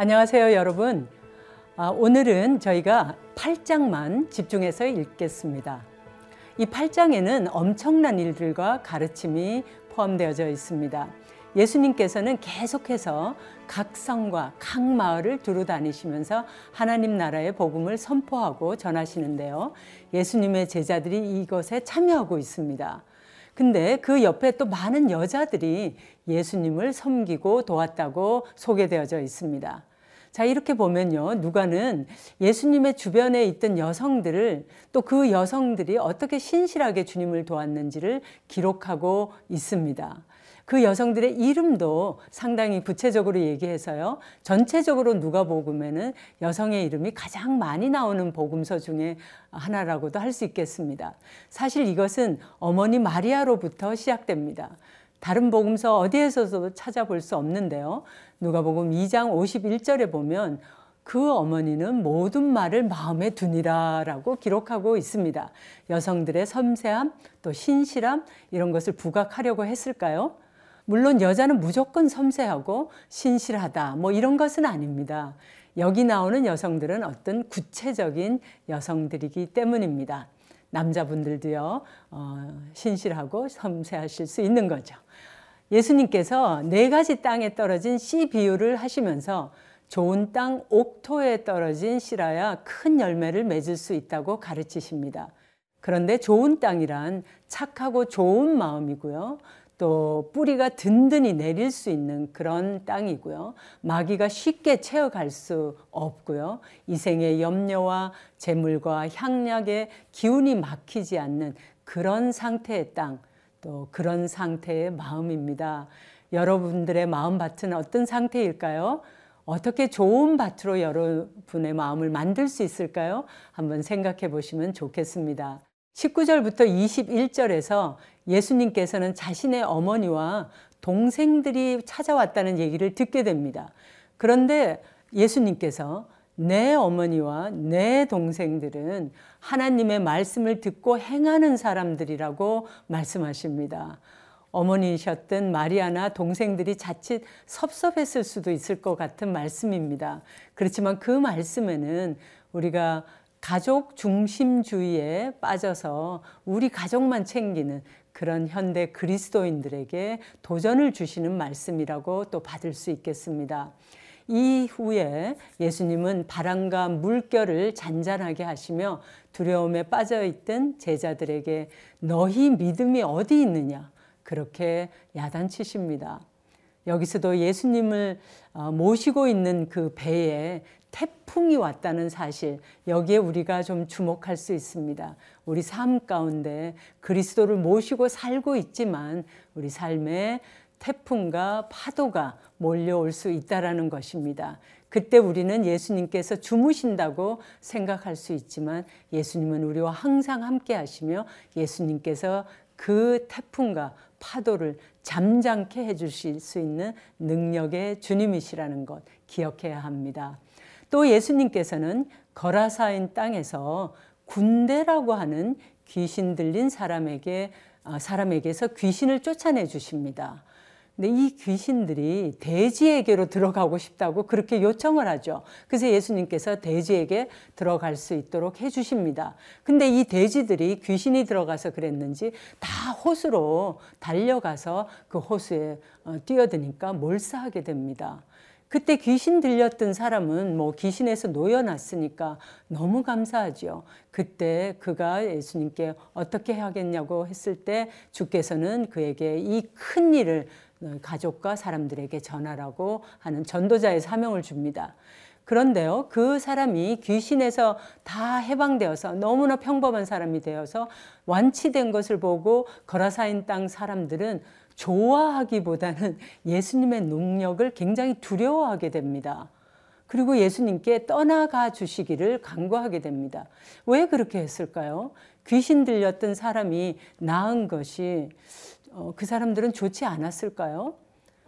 안녕하세요, 여러분. 아, 오늘은 저희가 8장만 집중해서 읽겠습니다. 이 8장에는 엄청난 일들과 가르침이 포함되어져 있습니다. 예수님께서는 계속해서 각 성과 각 마을을 두루 다니시면서 하나님 나라의 복음을 선포하고 전하시는데요. 예수님의 제자들이 이것에 참여하고 있습니다. 근데 그 옆에 또 많은 여자들이 예수님을 섬기고 도왔다고 소개되어져 있습니다. 자, 이렇게 보면요. 누가는 예수님의 주변에 있던 여성들을 또 그 여성들이 어떻게 신실하게 주님을 도왔는지를 기록하고 있습니다. 그 여성들의 이름도 상당히 구체적으로 얘기해서요. 전체적으로 누가복음에는 여성의 이름이 가장 많이 나오는 복음서 중에 하나라고도 할 수 있겠습니다. 사실 이것은 어머니 마리아로부터 시작됩니다. 다른 복음서 어디에서도 찾아볼 수 없는데요. 누가복음 2장 51절에 보면 그 어머니는 모든 말을 마음에 두니라라고 기록하고 있습니다. 여성들의 섬세함, 또 신실함 이런 것을 부각하려고 했을까요? 물론 여자는 무조건 섬세하고 신실하다 뭐 이런 것은 아닙니다. 여기 나오는 여성들은 어떤 구체적인 여성들이기 때문입니다. 남자분들도요, 어, 신실하고 섬세하실 수 있는 거죠. 예수님께서 네 가지 땅에 떨어진 씨 비유를 하시면서 좋은 땅 옥토에 떨어진 씨라야 큰 열매를 맺을 수 있다고 가르치십니다. 그런데 좋은 땅이란 착하고 좋은 마음이고요. 또 뿌리가 든든히 내릴 수 있는 그런 땅이고요. 마귀가 쉽게 채워갈 수 없고요. 이생의 염려와 재물과 향락의 기운이 막히지 않는 그런 상태의 땅, 또 그런 상태의 마음입니다. 여러분들의 마음밭은 어떤 상태일까요? 어떻게 좋은 밭으로 여러분의 마음을 만들 수 있을까요? 한번 생각해 보시면 좋겠습니다. 19절부터 21절에서 예수님께서는 자신의 어머니와 동생들이 찾아왔다는 얘기를 듣게 됩니다. 그런데 예수님께서 내 어머니와 내 동생들은 하나님의 말씀을 듣고 행하는 사람들이라고 말씀하십니다. 어머니셨던 마리아나 동생들이 자칫 섭섭했을 수도 있을 것 같은 말씀입니다. 그렇지만 그 말씀에는 우리가 가족 중심주의에 빠져서 우리 가족만 챙기는 그런 현대 그리스도인들에게 도전을 주시는 말씀이라고 또 받을 수 있겠습니다. 이후에 예수님은 바람과 물결을 잔잔하게 하시며 두려움에 빠져 있던 제자들에게 너희 믿음이 어디 있느냐 그렇게 야단치십니다. 여기서도 예수님을 어, 모시고 있는 그 배에 태풍이 왔다는 사실 여기에 우리가 좀 주목할 수 있습니다. 우리 삶 가운데 그리스도를 모시고 살고 있지만 우리 삶에 태풍과 파도가 몰려올 수 있다라는 것입니다. 그때 우리는 예수님께서 주무신다고 생각할 수 있지만 예수님은 우리와 항상 함께 하시며 예수님께서 그 태풍과 파도를 잠잠케 해 주실 수 있는 능력의 주님이시라는 것 기억해야 합니다. 또 예수님께서는 거라사인 땅에서 군대라고 하는 귀신 들린 사람에게 아, 사람에게서 귀신을 쫓아내 주십니다. 근데 이 귀신들이 돼지에게로 들어가고 싶다고 그렇게 요청을 하죠. 그래서 예수님께서 돼지에게 들어갈 수 있도록 해주십니다. 근데 이 돼지들이 귀신이 들어가서 그랬는지 다 호수로 달려가서 그 호수에 어, 뛰어드니까 몰사하게 됩니다. 그때 귀신 들렸던 사람은 뭐 귀신에서 놓여놨으니까 너무 감사하죠. 그때 그가 예수님께 어떻게 하겠냐고 했을 때 주께서는 그에게 이 큰 일을 가족과 사람들에게 전하라고 하는 전도자의 사명을 줍니다. 그런데요, 그 사람이 귀신에서 다 해방되어서 너무나 평범한 사람이 되어서 완치된 것을 보고 거라사인 땅 사람들은 좋아하기보다는 예수님의 능력을 굉장히 두려워하게 됩니다. 그리고 예수님께 떠나가 주시기를 간구하게 됩니다. 왜 그렇게 했을까요? 귀신 들렸던 사람이 나은 것이 어, 그 사람들은 좋지 않았을까요?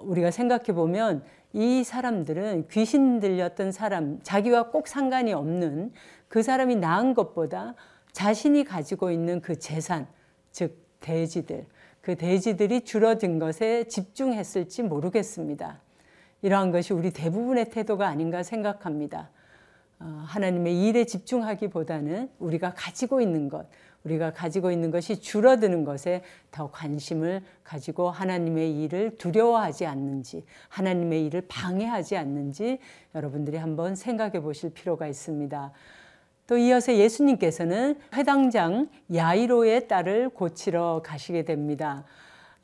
우리가 생각해 보면 이 사람들은 귀신 들렸던 사람, 자기와 꼭 상관이 없는 그 사람이 나은 것보다 자신이 가지고 있는 그 재산, 즉 돼지들, 그 돼지들이 줄어든 것에 집중했을지 모르겠습니다. 이러한 것이 우리 대부분의 태도가 아닌가 생각합니다. 어, 하나님의 일에 집중하기보다는 우리가 가지고 있는 것, 우리가 가지고 있는 것이 줄어드는 것에 더 관심을 가지고 하나님의 일을 두려워하지 않는지, 하나님의 일을 방해하지 않는지 여러분들이 한번 생각해 보실 필요가 있습니다. 또 이어서 예수님께서는 회당장 야이로의 딸을 고치러 가시게 됩니다.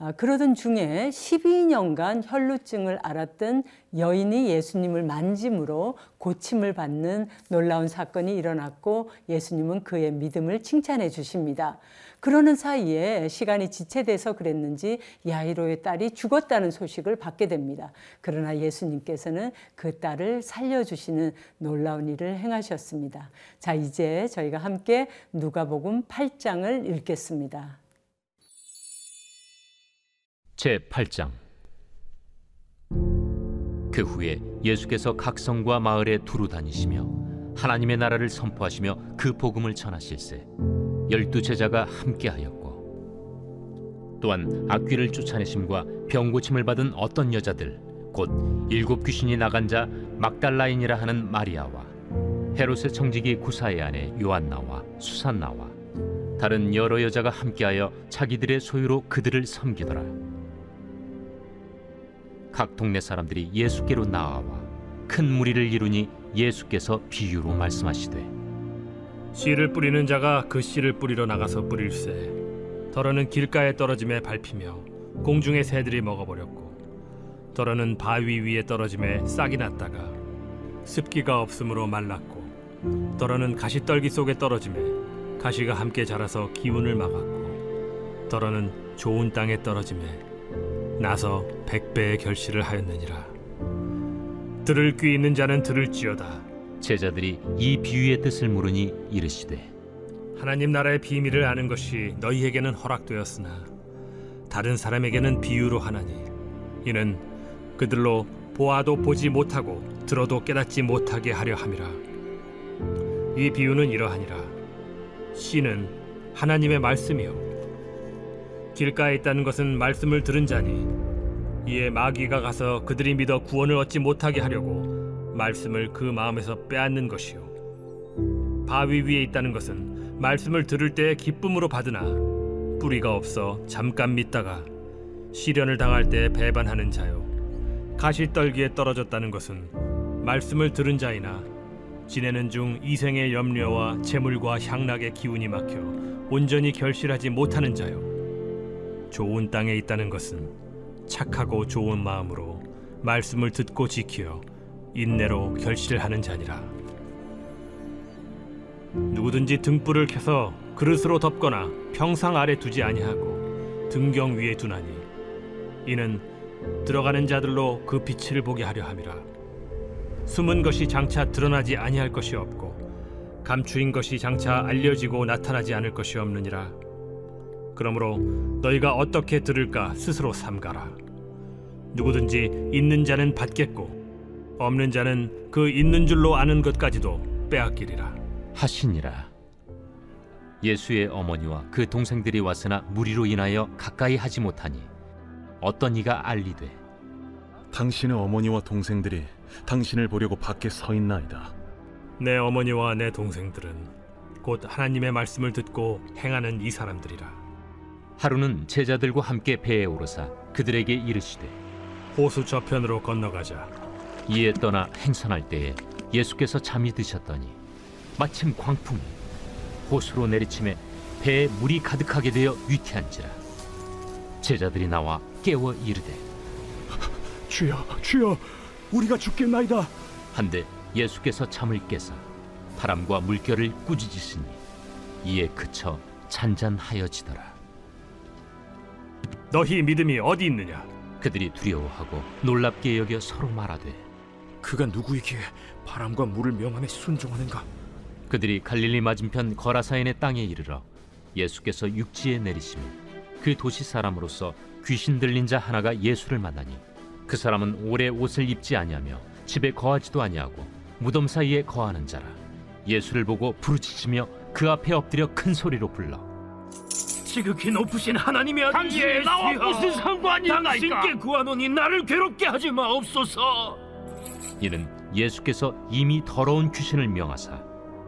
아, 그러던 중에 12년간 혈루증을 앓았던 여인이 예수님을 만짐으로 고침을 받는 놀라운 사건이 일어났고 예수님은 그의 믿음을 칭찬해 주십니다. 그러는 사이에 시간이 지체돼서 그랬는지 야이로의 딸이 죽었다는 소식을 받게 됩니다. 그러나 예수님께서는 그 딸을 살려주시는 놀라운 일을 행하셨습니다. 자, 이제 저희가 함께 누가복음 8장을 읽겠습니다. 제8장 그 후에 예수께서 각 성과 마을에 두루 다니시며 하나님의 나라를 선포하시며 그 복음을 전하실세 열두 제자가 함께하였고 또한 악귀를 쫓아내심과 병 고침을 받은 어떤 여자들 곧 일곱 귀신이 나간 자 막달라인이라 하는 마리아와 헤롯의 청지기 구사의 아내 요한나와 수산나와 다른 여러 여자가 함께하여 자기들의 소유로 그들을 섬기더라. 각 동네 사람들이 예수께로 나아와 큰 무리를 이루니 예수께서 비유로 말씀하시되 씨를 뿌리는 자가 그 씨를 뿌리러 나가서 뿌릴새 더러는 길가에 떨어짐에 밟히며 공중의 새들이 먹어버렸고 더러는 바위 위에 떨어짐에 싹이 났다가 습기가 없으므로 말랐고 더러는 가시떨기 속에 떨어짐에 가시가 함께 자라서 기운을 막았고 더러는 좋은 땅에 떨어짐에 나서 백배의 결실을 하였느니라. 들을 귀 있는 자는 들을지어다. 제자들이 이 비유의 뜻을 물으니 이르시되 하나님 나라의 비밀을 아는 것이 너희에게는 허락되었으나 다른 사람에게는 비유로 하나니 이는 그들로 보아도 보지 못하고 들어도 깨닫지 못하게 하려 함이라. 이 비유는 이러하니라. 씨는 하나님의 말씀이요 길가에 있다는 것은 말씀을 들은 자니 이에 마귀가 가서 그들이 믿어 구원을 얻지 못하게 하려고 말씀을 그 마음에서 빼앗는 것이요. 바위 위에 있다는 것은 말씀을 들을 때 기쁨으로 받으나 뿌리가 없어 잠깐 믿다가 시련을 당할 때 배반하는 자요. 가시떨기에 떨어졌다는 것은 말씀을 들은 자이나 지내는 중 이생의 염려와 재물과 향락의 기운이 막혀 온전히 결실하지 못하는 자요 좋은 땅에 있다는 것은 착하고 좋은 마음으로 말씀을 듣고 지키어 인내로 결실하는 자니라. 누구든지 등불을 켜서 그릇으로 덮거나 평상 아래 두지 아니하고 등경 위에 두나니 이는 들어가는 자들로 그 빛을 보게 하려 함이라. 숨은 것이 장차 드러나지 아니할 것이 없고 감추인 것이 장차 알려지고 나타나지 않을 것이 없느니라. 그러므로 너희가 어떻게 들을까 스스로 삼가라. 누구든지 있는 자는 받겠고 없는 자는 그 있는 줄로 아는 것까지도 빼앗기리라. 하시니라. 예수의 어머니와 그 동생들이 왔으나 무리로 인하여 가까이 하지 못하니 어떤 이가 알리되 당신의 어머니와 동생들이 당신을 보려고 밖에 서 있나이다. 내 어머니와 내 동생들은 곧 하나님의 말씀을 듣고 행하는 이 사람들이라. 하루는 제자들과 함께 배에 오르사 그들에게 이르시되 호수 저편으로 건너가자. 이에 떠나 행선할 때에 예수께서 잠이 드셨더니 마침 광풍이 호수로 내리침에 배에 물이 가득하게 되어 위태한지라 제자들이 나와 깨워 이르되 주여, 주여, 우리가 죽겠나이다. 한데 예수께서 잠을 깨사 바람과 물결을 꾸짖으시니 이에 그쳐 잔잔하여지더라 너희 믿음이 어디 있느냐? 그들이 두려워하고 놀랍게 여겨 서로 말하되 그가 누구이기에 바람과 물을 명함에 순종하는가? 그들이 갈릴리 맞은편 거라사인의 땅에 이르러 예수께서 육지에 내리시며 그 도시 사람으로서 귀신 들린 자 하나가 예수를 만나니 그 사람은 오래 옷을 입지 아니하며 집에 거하지도 아니하고 무덤 사이에 거하는 자라 예수를 보고 부르짖으며 그 앞에 엎드려 큰 소리로 불러 지극히 높으신 하나님의 아들 당신이 나와. 무슨 상관이 당신께 있나이까? 구하노니 나를 괴롭게 하지 마옵소서. 이는 예수께서 이미 더러운 귀신을 명하사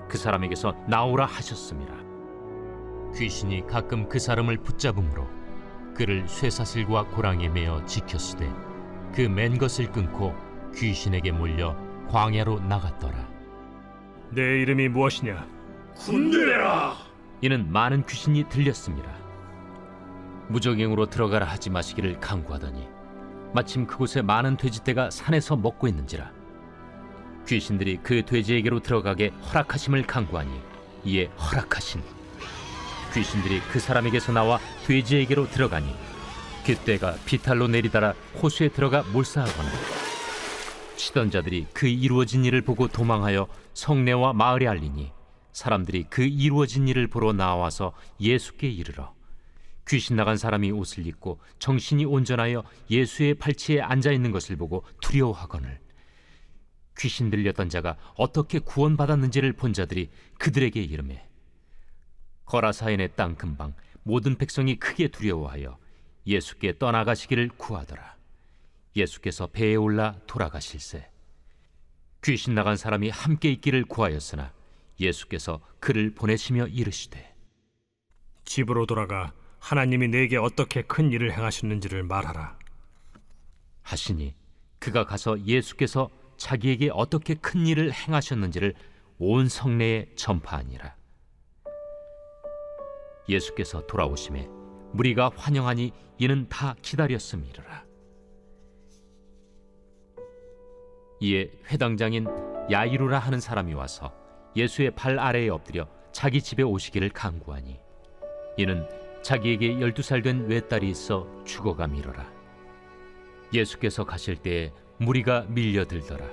그 사람에게서 나오라 하셨습니다. 귀신이 가끔 그 사람을 붙잡음으로 그를 쇠사슬과 고랑에 매어 지켰으되 그 맨 것을 끊고 귀신에게 몰려 광야로 나갔더라. 내 이름이 무엇이냐? 군대라. 이는 많은 귀신이 들렸습니다. 무적행으로 들어가라 하지 마시기를 강구하더니 마침 그곳에 많은 돼지떼가 산에서 먹고 있는지라 귀신들이 그 돼지에게로 들어가게 허락하심을 강구하니 이에 허락하신 귀신들이 그 사람에게서 나와 돼지에게로 들어가니 그때가 비탈로 내리다라 호수에 들어가 몰사하거나 치던 자들이 그 이루어진 일을 보고 도망하여 성내와 마을에 알리니 사람들이 그 이루어진 일을 보러 나와서 예수께 이르러 귀신 나간 사람이 옷을 입고 정신이 온전하여 예수의 팔치에 앉아 있는 것을 보고 두려워하거늘 귀신 들렸던 자가 어떻게 구원받았는지를 본 자들이 그들에게 이르매 거라사인의 땅 근방 모든 백성이 크게 두려워하여 예수께 떠나가시기를 구하더라. 예수께서 배에 올라 돌아가실세. 귀신 나간 사람이 함께 있기를 구하였으나 예수께서 그를 보내시며 이르시되 집으로 돌아가 하나님이 내게 어떻게 큰 일을 행하셨는지를 말하라. 하시니 그가 가서 예수께서 자기에게 어떻게 큰 일을 행하셨는지를 온 성내에 전파하니라. 예수께서 돌아오심에 무리가 환영하니 이는 다 기다렸음이라. 이에 회당장인 야이루라 하는 사람이 와서 예수의 발 아래에 엎드려 자기 집에 오시기를 간구하니 이는 자기에게 열두 살 된 외딸이 있어 죽어가미러라. 예수께서 가실 때에 무리가 밀려들더라.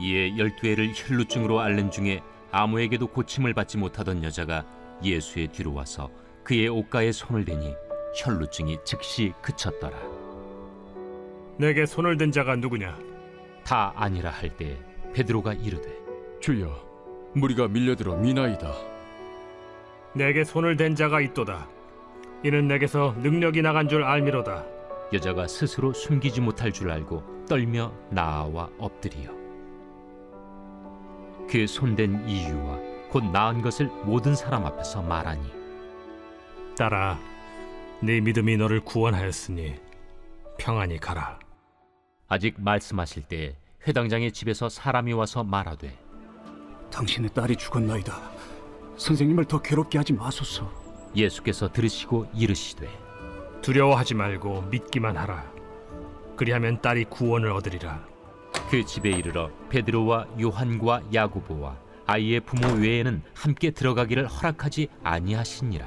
이에 열두 애를 혈루증으로 앓는 중에 아무에게도 고침을 받지 못하던 여자가 예수의 뒤로 와서 그의 옷가에 손을 대니 혈루증이 즉시 그쳤더라. 내게 손을 댄 자가 누구냐? 다 아니라 할 때 베드로가 이르되 주여, 무리가 밀려들어 미나이다. 내게 손을 댄 자가 있도다. 이는 내게서 능력이 나간 줄 알미로다. 여자가 스스로 숨기지 못할 줄 알고 떨며 나아와 엎드리어 그 손댄 이유와 곧 나은 것을 모든 사람 앞에서 말하니 딸아, 네 믿음이 너를 구원하였으니 평안히 가라. 아직 말씀하실 때 회당장의 집에서 사람이 와서 말하되 당신의 딸이 죽었나이다. 선생님을 더 괴롭게 하지 마소서. 예수께서 들으시고 이르시되 두려워하지 말고 믿기만 하라. 그리하면 딸이 구원을 얻으리라. 그 집에 이르러 베드로와 요한과 야고보와 아이의 부모 외에는 함께 들어가기를 허락하지 아니하시니라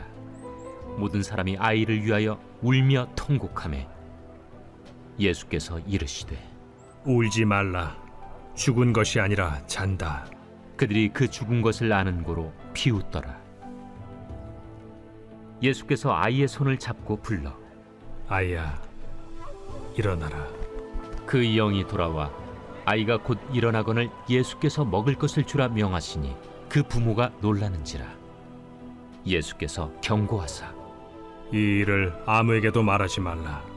모든 사람이 아이를 위하여 울며 통곡하매 예수께서 이르시되 울지 말라. 죽은 것이 아니라 잔다. 그들이 그 죽은 것을 아는 고로 비웃더라 예수께서 아이의 손을 잡고 불러 아이야, 일어나라. 그 영이 돌아와 아이가 곧 일어나거늘 예수께서 먹을 것을 주라 명하시니 그 부모가 놀라는지라 예수께서 경고하사 이 일을 아무에게도 말하지 말라.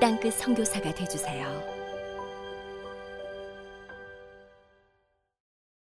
땅끝 성교사가 되주세요